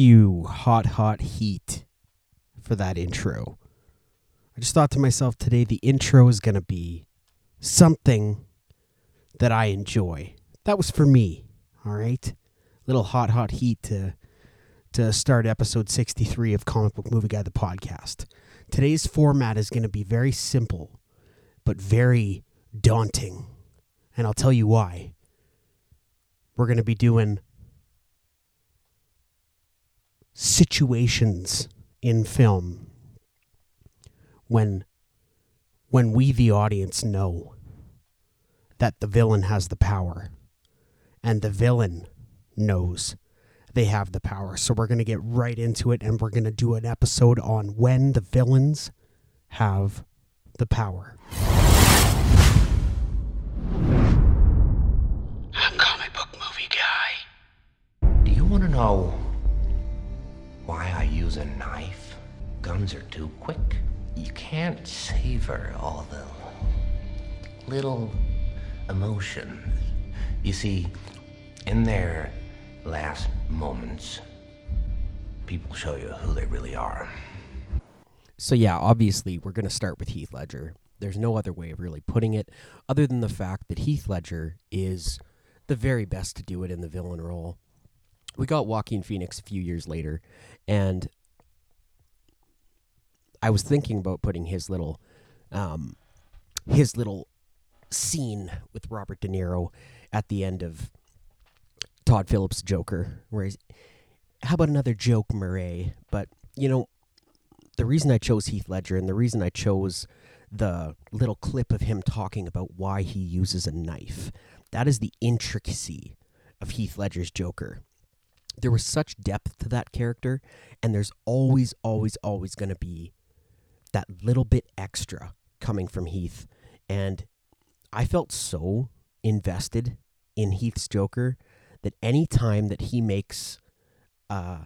you, Hot Hot Heat, for that intro. I just thought to myself today the intro is going to be something that I enjoy. That was for me, all right? Little Hot Hot Heat to to start episode 63 of Comic Book Movie Guy the podcast. Today's format is going to be very simple but very daunting. And I'll tell you why. We're going to be doing situations in film when when we the audience know that the villain has the power and the villain knows they have the power. So we're going to get right into it and we're going to do an episode on when the villains have the power Guns are too quick. You can't savor all the little emotions. You see, in their last moments, people show you who they really are. So yeah, obviously we're going to start with Heath Ledger. There's no other way of really putting it other than the fact that Heath Ledger is the very best to do it in the villain role. We got Joaquin Phoenix a few years later and I was thinking about putting his little um his little scene with Robert De Niro at the end of Todd Phillips' Joker where he's how about another joke, Murray? But you know, the reason I chose Heath Ledger and the reason I chose the little clip of him talking about why he uses a knife, that is the intricacy of Heath Ledger's Joker. There was such depth to that character, and there's always, always, always going to be that little bit extra coming from Heath. And I felt so invested in Heath's Joker that any time that he makes, uh,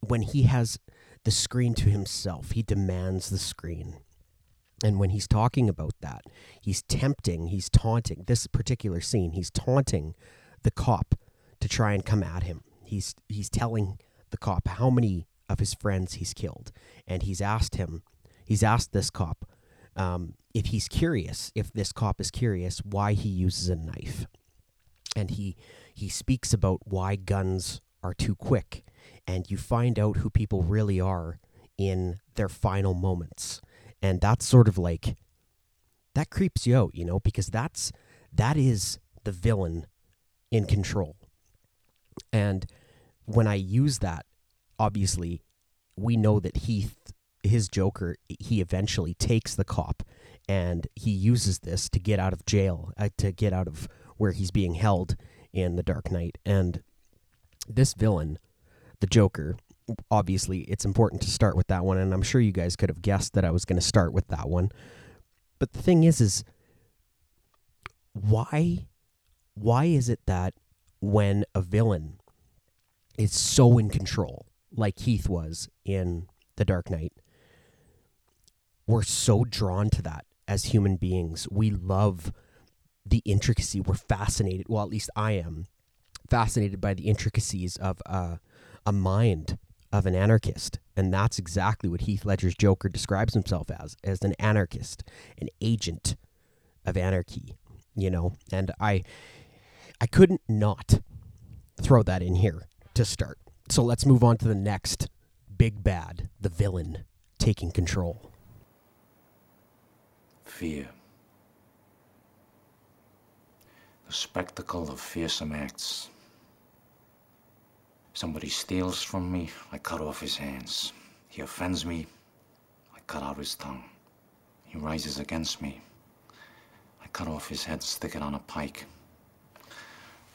when he has the screen to himself. He demands the screen. And when he's talking about that, he's tempting, he's taunting this particular scene. He's taunting the cop to try and come at him. He's he's telling the cop how many of his friends he's killed, and he's asked him, he's asked this cop um, if he's curious, if this cop is curious, why he uses a knife, and he he speaks about why guns are too quick. And you find out who people really are in their final moments. And that's sort of like that creeps you out you know because that's that is the villain in control. And when i use that obviously we know that heath his joker he eventually takes the cop and he uses this to get out of jail uh, to get out of where he's being held in the dark knight and this villain the Joker. Obviously, it's important to start with that one, and I'm sure you guys could have guessed that I was going to start with that one. But the thing is, is why, why is it that when a villain is so in control, like Heath was in The Dark Knight, we're so drawn to that as human beings. We love the intricacy. We're fascinated. Well, at least I am fascinated by the intricacies of uh, a mind of an anarchist. And that's exactly what Heath Ledger's Joker describes himself as as an anarchist, an agent of anarchy, you know. And I I couldn't not throw that in here to start. So let's move on to the next big bad, the villain taking control. Fear. The spectacle of fearsome acts. Somebody steals from me, I cut off his hands. He offends me, I cut out his tongue. He rises against me, I cut off his head, stick it on a pike.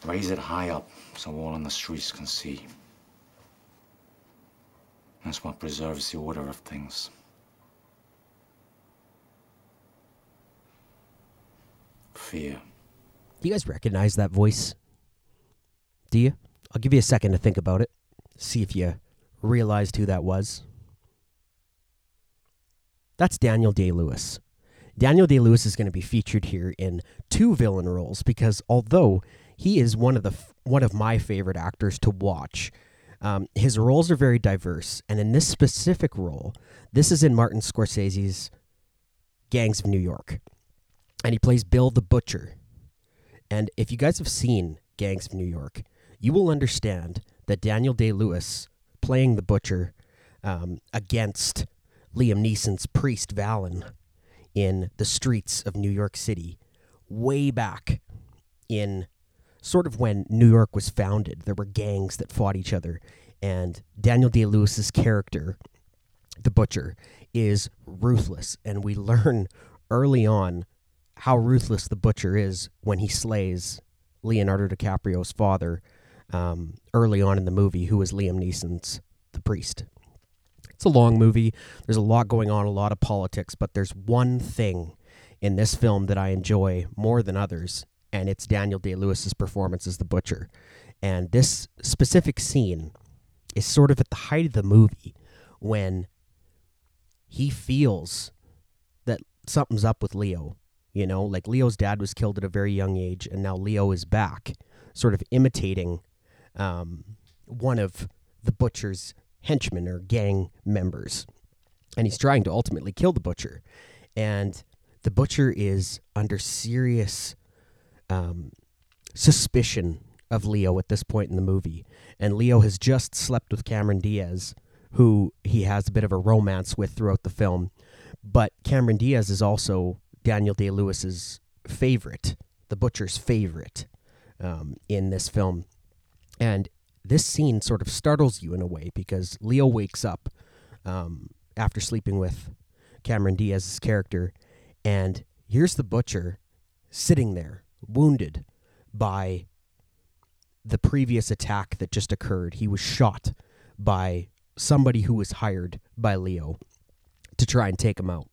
Raise it high up so all in the streets can see. That's what preserves the order of things. Fear. Do you guys recognize that voice? Do you? I'll give you a second to think about it. See if you realized who that was. That's Daniel Day Lewis. Daniel Day Lewis is going to be featured here in two villain roles because although he is one of the one of my favorite actors to watch, um, his roles are very diverse. And in this specific role, this is in Martin Scorsese's Gangs of New York, and he plays Bill the Butcher. And if you guys have seen Gangs of New York, you will understand that Daniel Day Lewis playing the butcher um, against Liam Neeson's priest Vallon in the streets of New York City way back in sort of when New York was founded. There were gangs that fought each other, and Daniel Day Lewis's character, the butcher, is ruthless, and we learn early on how ruthless the butcher is when he slays Leonardo DiCaprio's father um, early on in the movie, who was Liam Neeson's the priest. It's a long movie. There's a lot going on, a lot of politics, but there's one thing in this film that I enjoy more than others, and it's Daniel Day Lewis's performance as the butcher. And this specific scene is sort of at the height of the movie when he feels that something's up with Leo. You know, like Leo's dad was killed at a very young age, and now Leo is back, sort of imitating um, one of the butcher's henchmen or gang members. And he's trying to ultimately kill the butcher. And the butcher is under serious um, suspicion of Leo at this point in the movie. And Leo has just slept with Cameron Diaz, who he has a bit of a romance with throughout the film. But Cameron Diaz is also Daniel Day Lewis's favorite, the butcher's favorite um, in this film. And this scene sort of startles you in a way because Leo wakes up um, after sleeping with Cameron Diaz's character, and here's the butcher sitting there, wounded by the previous attack that just occurred. He was shot by somebody who was hired by Leo to try and take him out.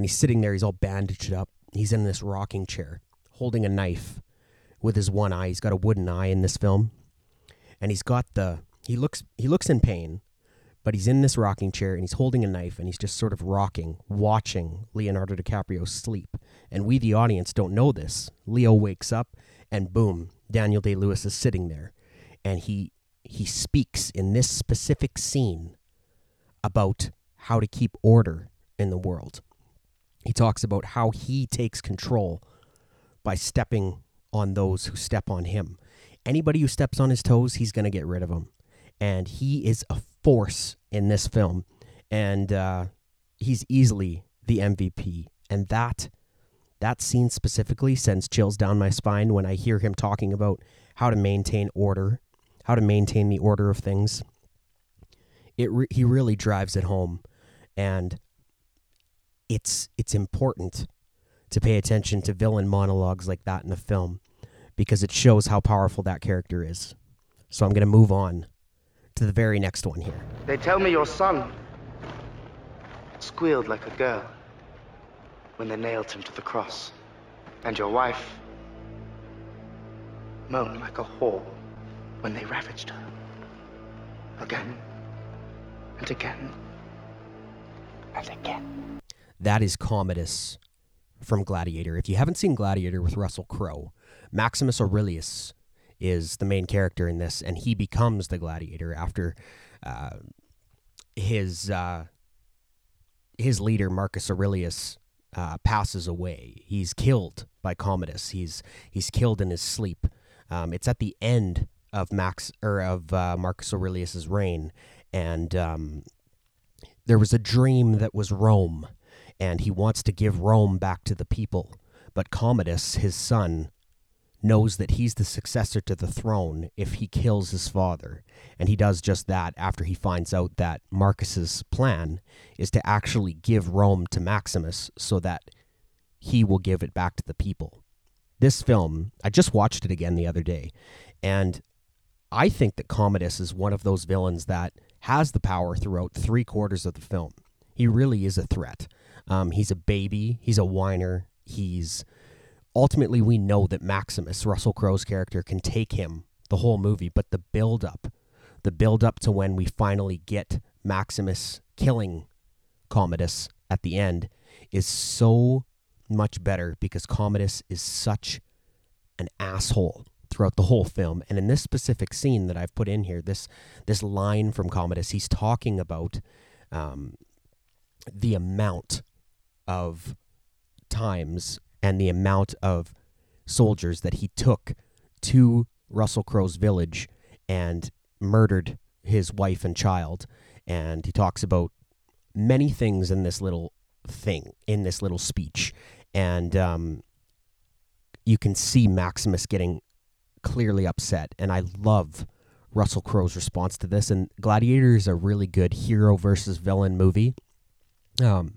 And he's sitting there, he's all bandaged up. He's in this rocking chair, holding a knife with his one eye. He's got a wooden eye in this film and he's got the he looks he looks in pain, but he's in this rocking chair and he's holding a knife and he's just sort of rocking, watching Leonardo DiCaprio sleep. And we the audience don't know this. Leo wakes up and boom, Daniel Day-Lewis is sitting there and he he speaks in this specific scene about how to keep order in the world. He talks about how he takes control by stepping on those who step on him anybody who steps on his toes, he's going to get rid of them. And he is a force in this film. And uh, he's easily the MVP. And that that scene specifically sends chills down my spine when I hear him talking about how to maintain order, how to maintain the order of things. It re- he really drives it home, and it's it's important to pay attention to villain monologues like that in a film because it shows how powerful that character is. So I'm going to move on to the very next one here. They tell me your son squealed like a girl when they nailed him to the cross. And your wife moaned like a whore when they ravaged her. Again and again and again. That is Commodus from Gladiator. If you haven't seen Gladiator with Russell Crowe, Maximus Aurelius is the main character in this, and he becomes the gladiator after uh, his uh, his leader Marcus Aurelius uh, passes away. He's killed by Commodus. He's he's killed in his sleep. Um, it's at the end of Max or of uh, Marcus Aurelius's reign, and um, there was a dream that was Rome, and he wants to give Rome back to the people. But Commodus, his son, knows that he's the successor to the throne if he kills his father. And he does just that after he finds out that Marcus's plan is to actually give Rome to Maximus so that he will give it back to the people. This film, I just watched it again the other day, and I think that Commodus is one of those villains that has the power throughout three quarters of the film. He really is a threat. Um, he's a baby, he's a whiner, he's ultimately we know that Maximus, Russell Crowe's character, can take him the whole movie, but the build up, the build up to when we finally get Maximus killing Commodus at the end is so much better because Commodus is such an asshole throughout the whole film. And in this specific scene that I've put in here, this this line from Commodus, he's talking about um, the amount of times and the amount of soldiers that he took to Russell Crowe's village and murdered his wife and child. And he talks about many things in this little thing, in this little speech. And um, you can see Maximus getting clearly upset. And I love Russell Crowe's response to this. And Gladiator is a really good hero versus villain movie. Um,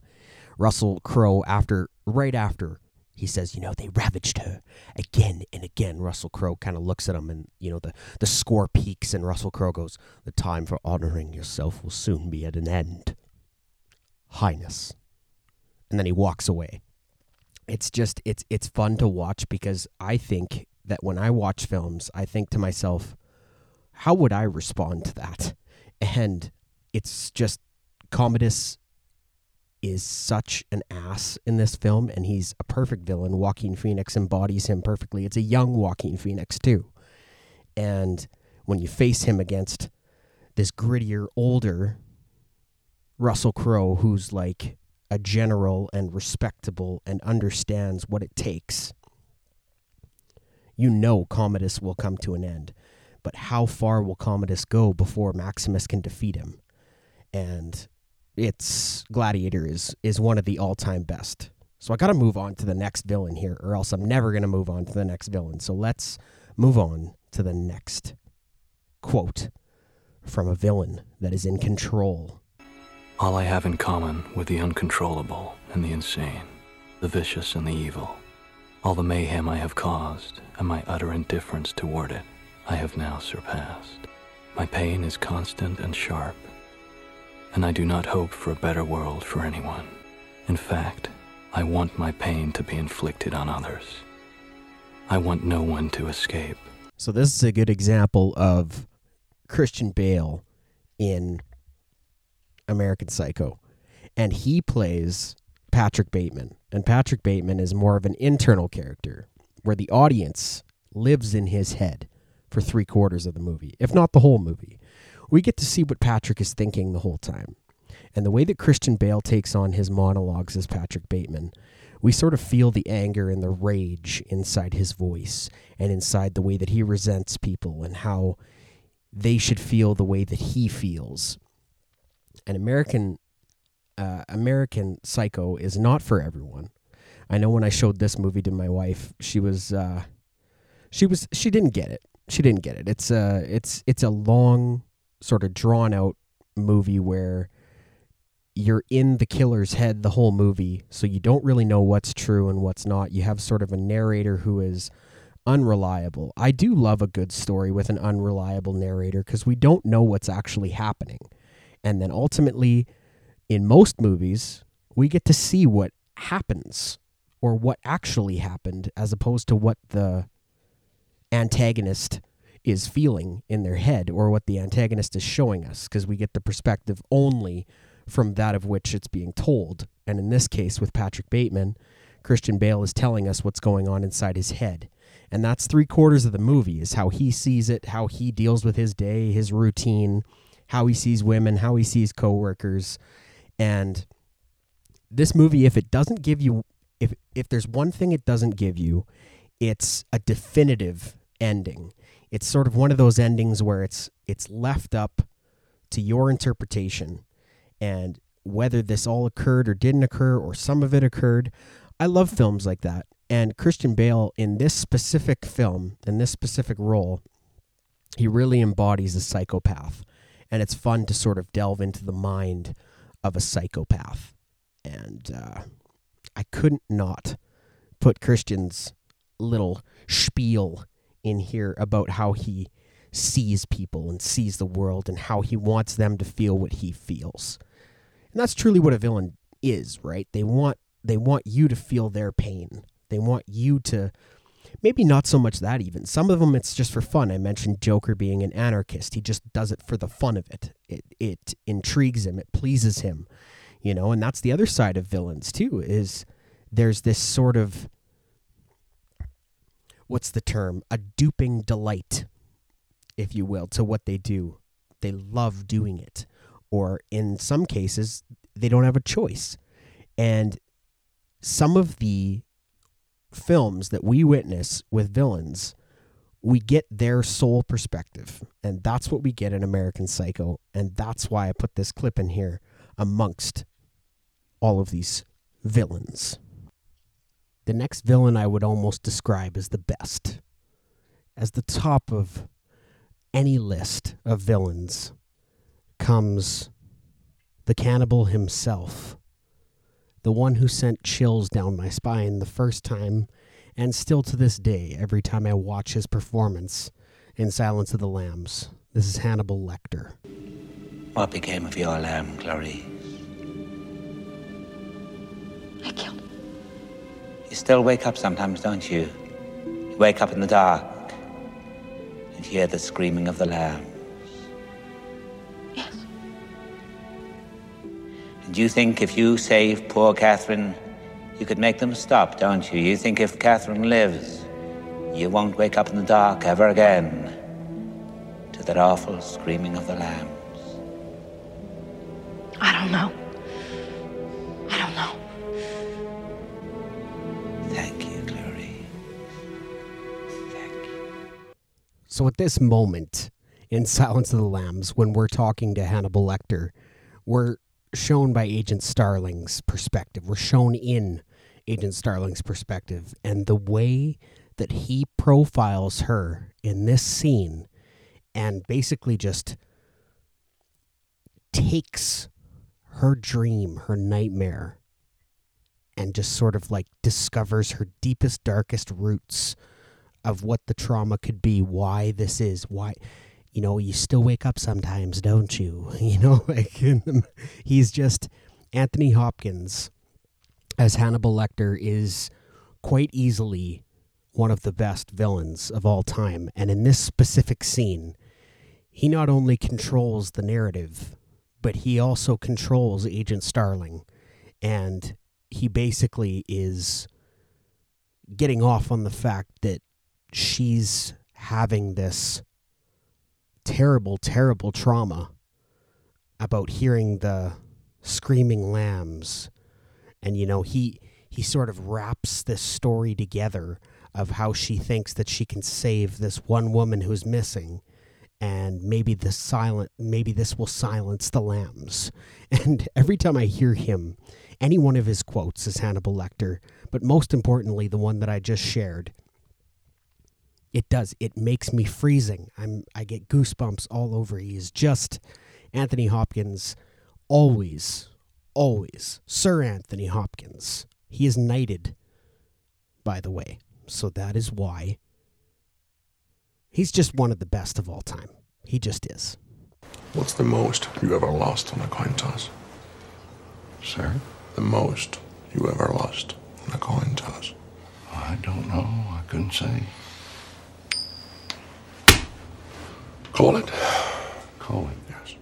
Russell Crowe, after right after he says, you know, they ravaged her again and again. Russell Crowe kind of looks at him, and you know the the score peaks, and Russell Crowe goes, "The time for honoring yourself will soon be at an end, Highness." And then he walks away. It's just it's it's fun to watch because I think that when I watch films, I think to myself, how would I respond to that? And it's just Commodus is such an ass in this film, and he's a perfect villain. Joaquin Phoenix embodies him perfectly. It's a young Joaquin Phoenix, too. And when you face him against this grittier, older Russell Crowe, who's like a general and respectable and understands what it takes, you know Commodus will come to an end. But how far will Commodus go before Maximus can defeat him? And it's Gladiator is is one of the all time best. So I got to move on to the next villain here, or else I'm never going to move on to the next villain. So let's move on to the next quote from a villain that is in control. All I have in common with the uncontrollable and the insane, the vicious and the evil, all the mayhem I have caused and my utter indifference toward it, I have now surpassed. My pain is constant and sharp, and I do not hope for a better world for anyone. In fact, I want my pain to be inflicted on others. I want no one to escape. So this is a good example of Christian Bale in American Psycho. And he plays Patrick Bateman. And Patrick Bateman is more of an internal character where the audience lives in his head for three quarters of the movie, if not the whole movie. We get to see what Patrick is thinking the whole time. And the way that Christian Bale takes on his monologues as Patrick Bateman, we sort of feel the anger and the rage inside his voice and inside the way that he resents people and how they should feel the way that he feels. An American uh, American Psycho is not for everyone. I know when I showed this movie to my wife, she was uh, she was she didn't get it. She didn't get it. It's a it's it's a long sort of drawn out movie where you're in the killer's head the whole movie, so you don't really know what's true and what's not. You have sort of a narrator who is unreliable. I do love a good story with an unreliable narrator because we don't know what's actually happening. And then ultimately, in most movies, we get to see what happens or what actually happened as opposed to what the antagonist is feeling in their head or what the antagonist is showing us because we get the perspective only from that of which it's being told. And in this case, with Patrick Bateman, Christian Bale is telling us what's going on inside his head. And that's three quarters of the movie is how he sees it, how he deals with his day, his routine, how he sees women, how he sees coworkers, and this movie, if it doesn't give you, if if there's one thing it doesn't give you, it's a definitive ending. It's sort of one of those endings where it's it's left up to your interpretation, and whether this all occurred or didn't occur, or some of it occurred. I love films like that, and Christian Bale in this specific film, in this specific role, he really embodies a psychopath, and it's fun to sort of delve into the mind of a psychopath. And uh, I couldn't not put Christian's little spiel in here about how he sees people and sees the world and how he wants them to feel what he feels. And that's truly what a villain is, right? They want they want you to feel their pain. They want you to maybe not so much that even. Some of them it's just for fun. I mentioned Joker being an anarchist. He just does it for the fun of it. It it intrigues him, it pleases him you know and that's the other side of villains too is there's this sort of what's the term? A duping delight if you will to what they do. They love doing it. Or in some cases they don't have a choice. And some of the films that we witness with villains we get their sole perspective. And that's what we get in american psycho. And that's why i put this clip in here amongst all of these villains. The next villain I would almost describe as the best, as the top of any list of villains, comes the cannibal himself, the one who sent chills down my spine the first time, and still to this day, every time I watch his performance in Silence of the Lambs. This is Hannibal Lecter. What became of your lamb, Clarice? I killed him. You still wake up sometimes, don't you? You wake up in the dark and hear the screaming of the lambs. Yes. And you think if you save poor Catherine, you could make them stop, don't you? You think if Catherine lives, you won't wake up in the dark ever again to that awful screaming of the lambs. I don't know. So at this moment in Silence of the Lambs, when we're talking to Hannibal Lecter, we're shown by Agent Starling's perspective. We're shown in Agent Starling's perspective. And the way that he profiles her in this scene and basically just takes her dream, her nightmare, and just sort of like discovers her deepest, darkest roots of what the trauma could be, why this is, why you know, you still wake up sometimes, don't you? You know, like he's just Anthony Hopkins as Hannibal Lecter is quite easily one of the best villains of all time. And in this specific scene, he not only controls the narrative, but he also controls Agent Starling. And he basically is getting off on the fact that she's having this terrible, terrible trauma about hearing the screaming lambs. And, you know, he he sort of wraps this story together of how she thinks that she can save this one woman who's missing and maybe this silent maybe this will silence the lambs and every time i hear him any one of his quotes is hannibal lecter but most importantly the one that i just shared it does it makes me freezing i'm i get goosebumps all over he is just anthony hopkins always always sir anthony hopkins he is knighted by the way so that is why he's just one of the best of all time he just is What's the most you ever lost on a coin toss? Sir? The most you ever lost on a coin toss? I don't know. I couldn't say. Call it. Call it. Yes.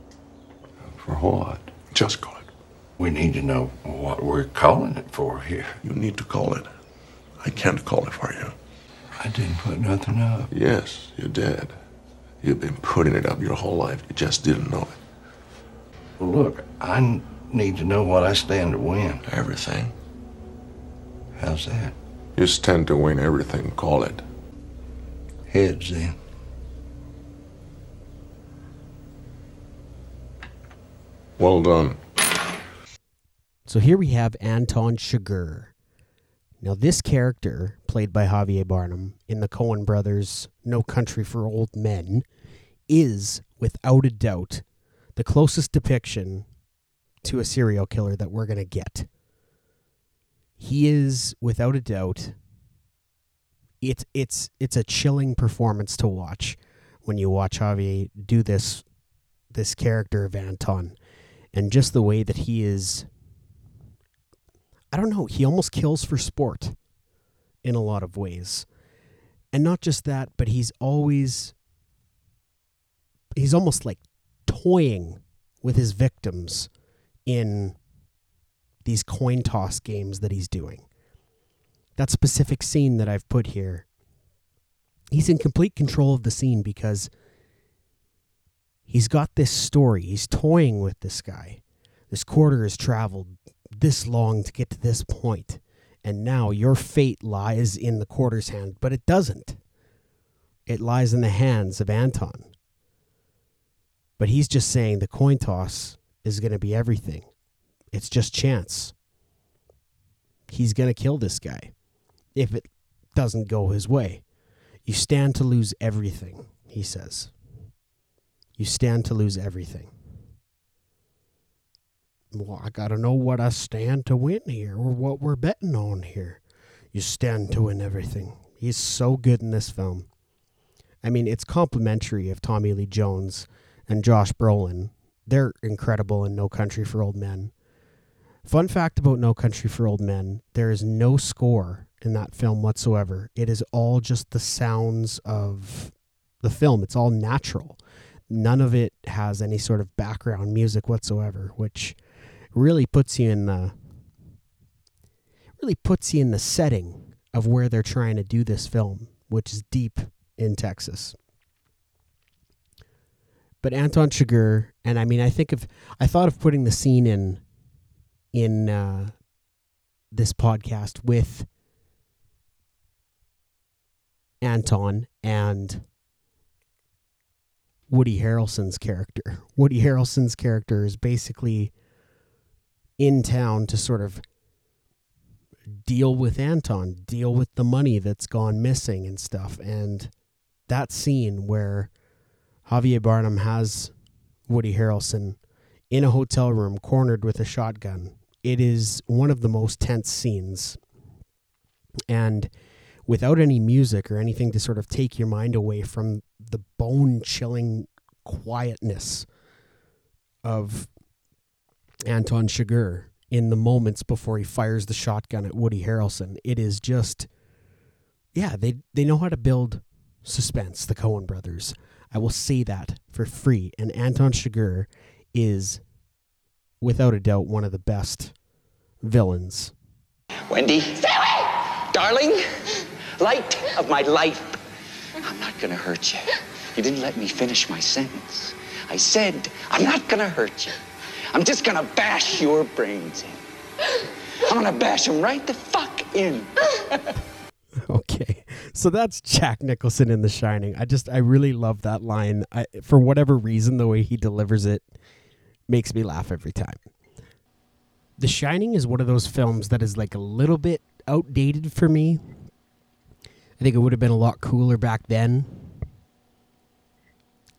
For what? Just call it. We need to know what we're calling it for here. You need to call it. I can't call it for you. I didn't put nothing up. Yes, you did. You've been putting it up your whole life. You just didn't know it. Look, I need to know what I stand to win. Everything. How's that? You stand to win everything, call it. Heads, then. Well done. So here we have Anton Chigurh. Now, this character, played by Javier Bardem in the Coen brothers' No Country for Old Men, is, without a doubt, the closest depiction to a serial killer that we're going to get. He is, without a doubt, it's it's it's a chilling performance to watch when you watch Javier do this this character of Anton and just the way that he is I don't know, he almost kills for sport in a lot of ways. And not just that, but he's always he's almost like toying with his victims in these coin toss games that he's doing. That specific scene that I've put here, he's in complete control of the scene because he's got this story. He's toying with this guy. This quarter has traveled this long to get to this point, and now your fate lies in the quarter's hand, but it doesn't. It lies in the hands of Anton. But he's just saying the coin toss is going to be everything. It's just chance. He's going to kill this guy if it doesn't go his way. You stand to lose everything, he says. You stand to lose everything. Well, I got to know what I stand to win here or what we're betting on here. You stand to win everything. He's so good in this film. I mean, it's complimentary of Tommy Lee Jones and Josh Brolin. They're incredible in No Country for Old Men. Fun fact about No Country for Old Men there is no score in that film whatsoever. It is all just the sounds of the film, it's all natural. None of it has any sort of background music whatsoever, which really puts you in the really puts you in the setting of where they're trying to do this film, which is deep in Texas. But Anton Chigurh, and I mean, I think of I thought of putting the scene in in uh, this podcast with Anton and Woody Harrelson's character. Woody Harrelson's character is basically in town to sort of deal with Anton, deal with the money that's gone missing and stuff. And that scene where Javier Bardem has Woody Harrelson in a hotel room cornered with a shotgun, it is one of the most tense scenes. And without any music or anything to sort of take your mind away from the bone chilling quietness of Anton Chigurh in the moments before he fires the shotgun at Woody Harrelson. It is just, yeah, they they know how to build suspense. The Coen Brothers. I will say that for free. And Anton Chigurh is, without a doubt, one of the best villains. Wendy, away, darling, light of my life. I'm not gonna hurt you. You didn't let me finish my sentence. I said I'm not gonna hurt you. I'm just gonna bash your brains in. I'm gonna bash them right the fuck in. Okay, so that's Jack Nicholson in The Shining. I just I really love that line. I, for whatever reason, the way he delivers it makes me laugh every time. The Shining is one of those films that is like a little bit outdated for me. I think it would have been a lot cooler back then.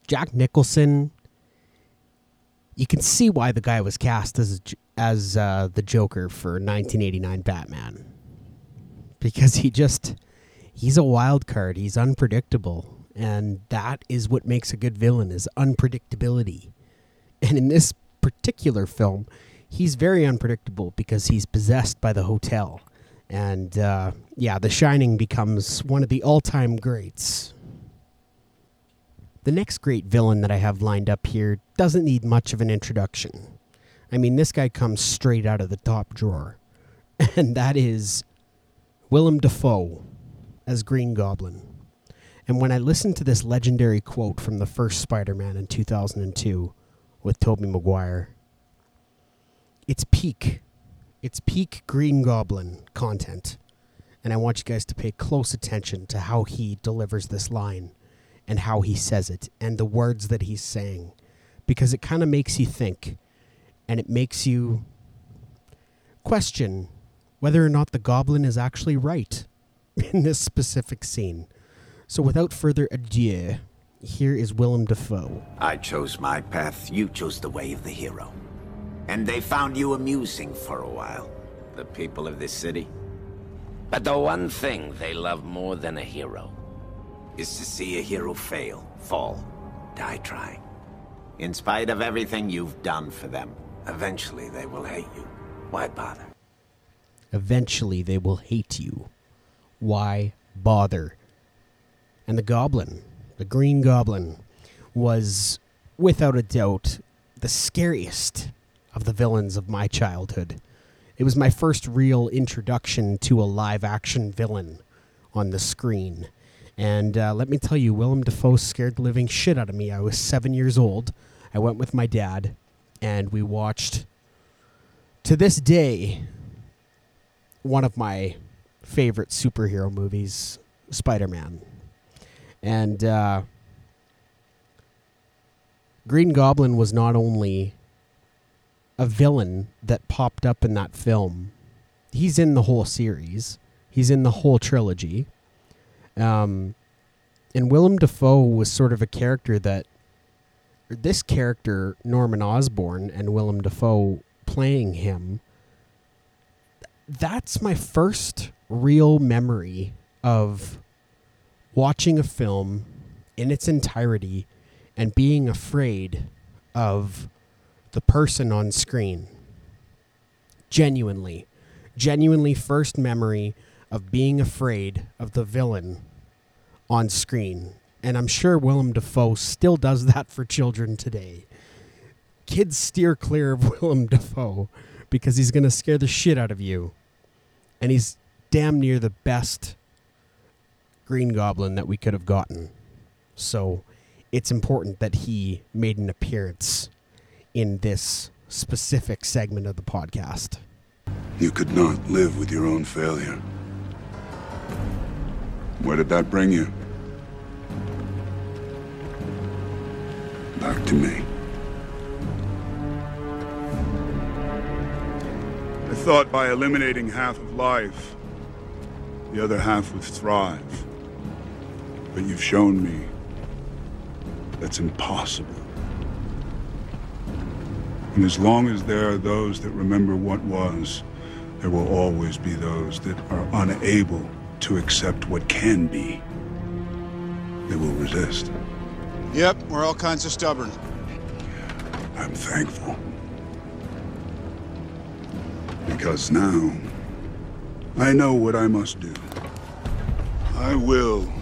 Jack Nicholson, you can see why the guy was cast as as uh, the Joker for 1989 Batman because he just he's a wild card. He's unpredictable, and that is what makes a good villain is unpredictability. And in this particular film, he's very unpredictable because he's possessed by the hotel. And uh, yeah, The Shining becomes one of the all-time greats. The next great villain that I have lined up here doesn't need much of an introduction. I mean, this guy comes straight out of the top drawer, and that is Willem Dafoe as Green Goblin. And when I listened to this legendary quote from the first Spider Man in 2002 with Tobey Maguire, it's peak. It's peak Green Goblin content. And I want you guys to pay close attention to how he delivers this line and how he says it and the words that he's saying because it kind of makes you think and it makes you question whether or not the goblin is actually right in this specific scene. So without further ado, here is Willem Dafoe. I chose my path, you chose the way of the hero. And they found you amusing for a while, the people of this city. But the one thing they love more than a hero is to see a hero fail, fall, die trying. In spite of everything you've done for them, eventually they will hate you. Why bother? Eventually they will hate you. Why bother? And the goblin, the green goblin, was without a doubt the scariest of the villains of my childhood. It was my first real introduction to a live action villain on the screen. And uh, let me tell you, Willem Dafoe scared the living shit out of me. I was seven years old. I went with my dad, and we watched, to this day, one of my favorite superhero movies, Spider Man. And uh, Green Goblin was not only a villain that popped up in that film, he's in the whole series, he's in the whole trilogy. Um, and Willem Dafoe was sort of a character that this character, Norman Osborn, and Willem Dafoe playing him. That's my first real memory of watching a film in its entirety and being afraid of the person on screen. Genuinely, genuinely first memory of being afraid of the villain on screen. And I'm sure Willem Dafoe still does that for children today. Kids steer clear of Willem Dafoe because he's going to scare the shit out of you. And he's damn near the best Green Goblin that we could have gotten. So it's important that he made an appearance in this specific segment of the podcast. You could not live with your own failure. Where did that bring you? Back to me. I thought by eliminating half of life, the other half would thrive. But you've shown me that's impossible. And as long as there are those that remember what was, there will always be those that are unable to accept what can be. They will resist. Yep, we're all kinds of stubborn. I'm thankful. Because now, I know what I must do. I will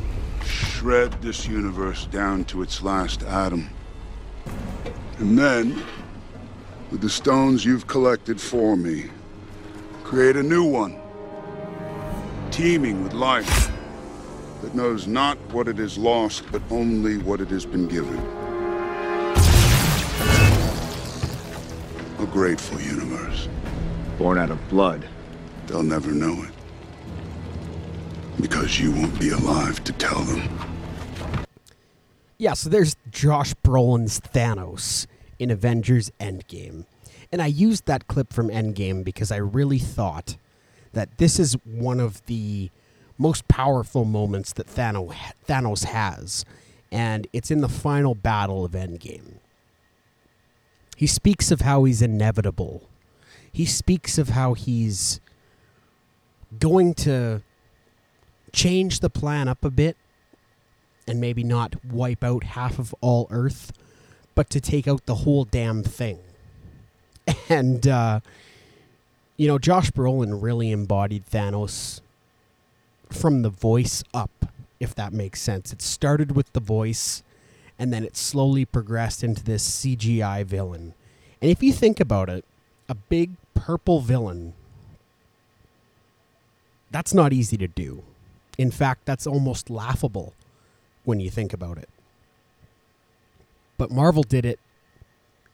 shred this universe down to its last atom. And then, with the stones you've collected for me, create a new one, teeming with life, that knows not what it is lost, but only what it has been given. A grateful universe. Born out of blood. They'll never know it. Because you won't be alive to tell them. Yeah, so there's Josh Brolin's Thanos in Avengers Endgame. And I used that clip from Endgame because I really thought that this is one of the most powerful moments that Thanos has. And it's in the final battle of Endgame. He speaks of how he's inevitable. He speaks of how he's going to change the plan up a bit and maybe not wipe out half of all Earth, but to take out the whole damn thing. And, uh, you know, Josh Brolin really embodied Thanos from the voice up, if that makes sense. It started with the voice, and then it slowly progressed into this CGI villain. And if you think about it, a big purple villain, that's not easy to do. In fact, that's almost laughable when you think about it. But Marvel did it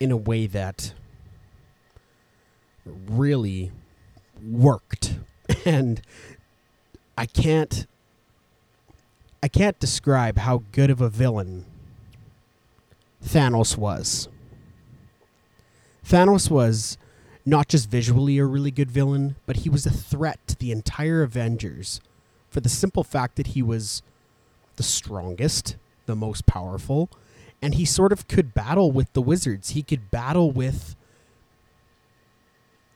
in a way that really worked. And I can't I can't describe how good of a villain Thanos was. Thanos was not just visually a really good villain, but he was a threat to the entire Avengers for the simple fact that he was the strongest, the most powerful, and he sort of could battle with the wizards. He could battle with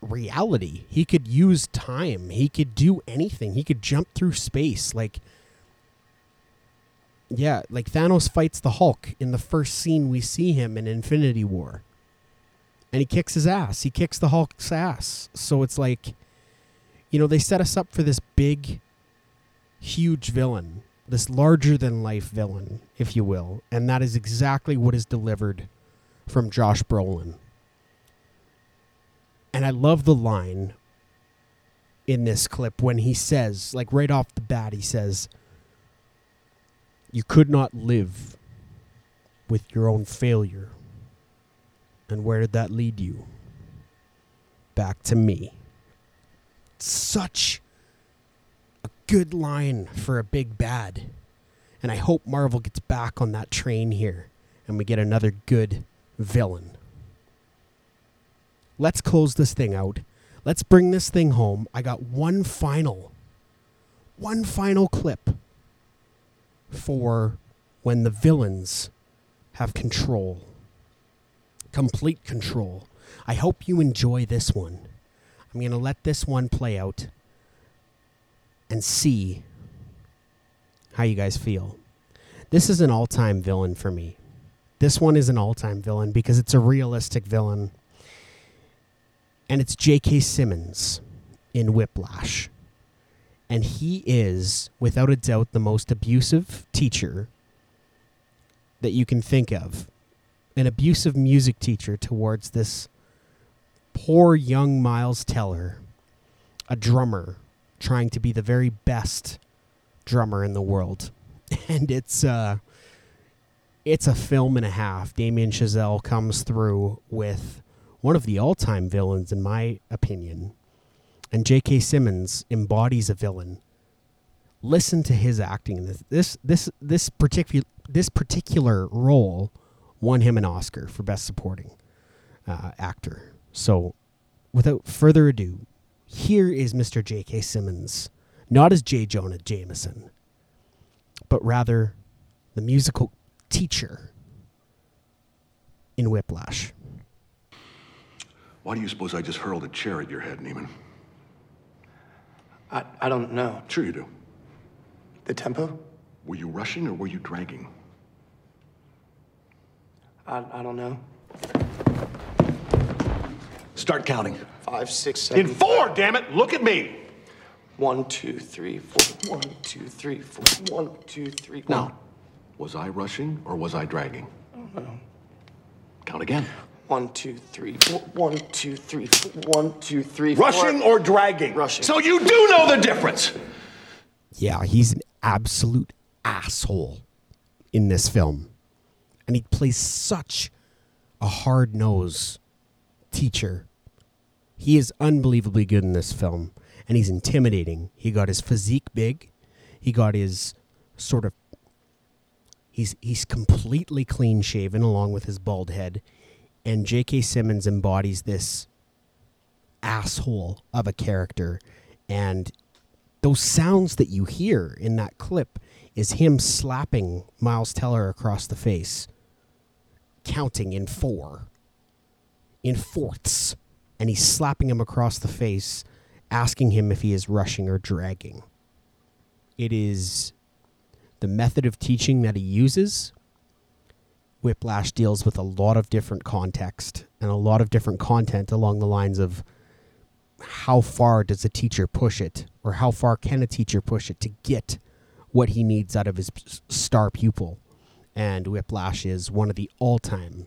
reality. He could use time. He could do anything. He could jump through space. Like, yeah, like Thanos fights the Hulk in the first scene we see him in Infinity War. And he kicks his ass. He kicks the Hulk's ass. So it's like, you know, they set us up for this big, huge villain, this larger than life villain, if you will. And that is exactly what is delivered from Josh Brolin. And I love the line in this clip when he says, like right off the bat, he says, You could not live with your own failure. And where did that lead you? Back to me. Such good line for a big bad. And I hope Marvel gets back on that train here and we get another good villain. Let's close this thing out. Let's bring this thing home. I got one final, one final clip for when the villains have control, complete control. I hope you enjoy this one. I'm going to let this one play out and see how you guys feel. This is an all time villain for me. This one is an all time villain because it's a realistic villain. And it's J.K. Simmons in Whiplash. And he is, without a doubt, the most abusive teacher that you can think of. An abusive music teacher towards this poor young Miles Teller, a drummer trying to be the very best drummer in the world. And it's uh it's a film and a half. Damien Chazelle comes through with one of the all-time villains in my opinion. And J.K. Simmons embodies a villain. Listen to his acting in this. This this this particular this particular role won him an Oscar for best supporting uh, actor. So, without further ado, here is Mr. J.K. Simmons, not as J. Jonah Jameson, but rather the musical teacher in Whiplash. Why do you suppose I just hurled a chair at your head, Neiman? I, I don't know. Sure you do. The tempo? Were you rushing or were you dragging? I, I don't know. Start counting. Five, six, seven. In four, damn it! Look at me! One, two, three, four. One, two, three, four. One, two, three. Now, was I rushing or was I dragging? Oh, Count again. One, two, three, four. One, two, three, four. One, two, three, four. Rushing or dragging? Rushing. So you do know the difference! Yeah, he's an absolute asshole in this film. And he plays such a hard nosed teacher. He is unbelievably good in this film. And he's intimidating. He got his physique big. He got his sort of he's he's completely clean shaven along with his bald head. And J.K. Simmons embodies this asshole of a character. And those sounds that you hear in that clip is him slapping Miles Teller across the face, counting in four, in fourths, and he's slapping him across the face, asking him if he is rushing or dragging. It is the method of teaching that he uses. Whiplash deals with a lot of different context and a lot of different content along the lines of how far does a teacher push it or how far can a teacher push it to get what he needs out of his star pupil and whiplash is one of the all-time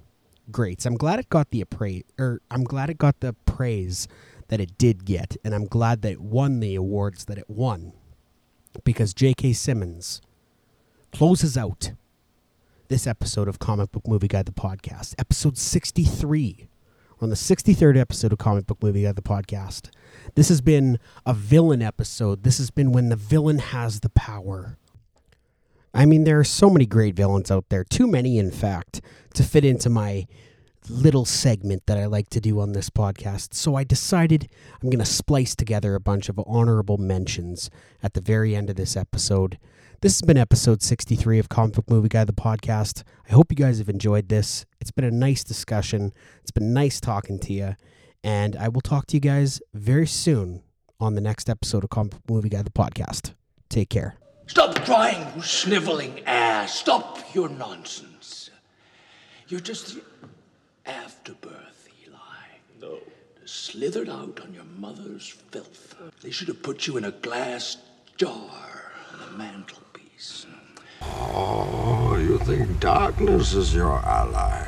greats i'm glad it got the appra- or i'm glad it got the praise that it did get and i'm glad that it won the awards that it won because j.k simmons closes out this episode of comic book movie guy the podcast episode 63 on the 63rd episode of Comic Book Movie Guy, the podcast. This has been a villain episode. This has been when the villain has the power. I mean, there are so many great villains out there, too many, in fact, to fit into my little segment that I like to do on this podcast. So I decided I'm going to splice together a bunch of honorable mentions at the very end of this episode. This has been episode 63 of Comic Book Movie Guy, the podcast. I hope you guys have enjoyed this. It's been a nice discussion. It's been nice talking to you. And I will talk to you guys very soon on the next episode of Comic Book Movie Guy, the podcast. Take care. Stop crying, you sniveling ass. Stop your nonsense. You're just the afterbirth, Eli. No. Slithered out on your mother's filth. They should have put you in a glass jar on the mantelpiece. Oh, you think darkness is your ally?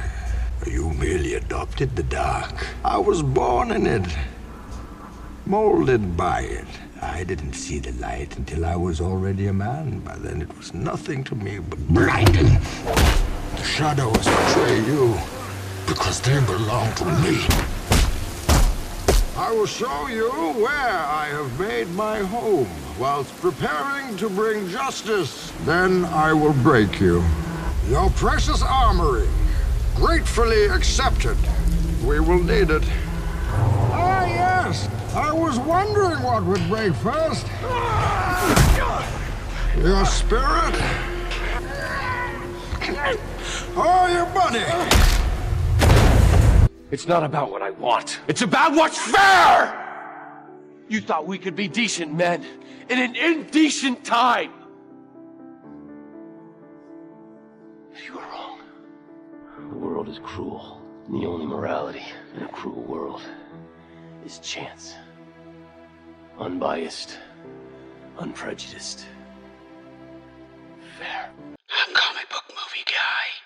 You merely adopted the dark. I was born in it, molded by it. I didn't see the light until I was already a man. By then, it was nothing to me but blinding. The shadows betray you because they belong to me. I will show you where I have made my home whilst preparing to bring justice. Then I will break you. Your precious armory, gratefully accepted. We will need it. Yes. I was wondering what would break first. Your spirit? Or your body? It's not about what I want. It's about what's fair! You thought we could be decent men in an indecent time. You were wrong. The world is cruel. And the only morality in a cruel world is chance. Unbiased, unprejudiced, fair. A comic book movie guy.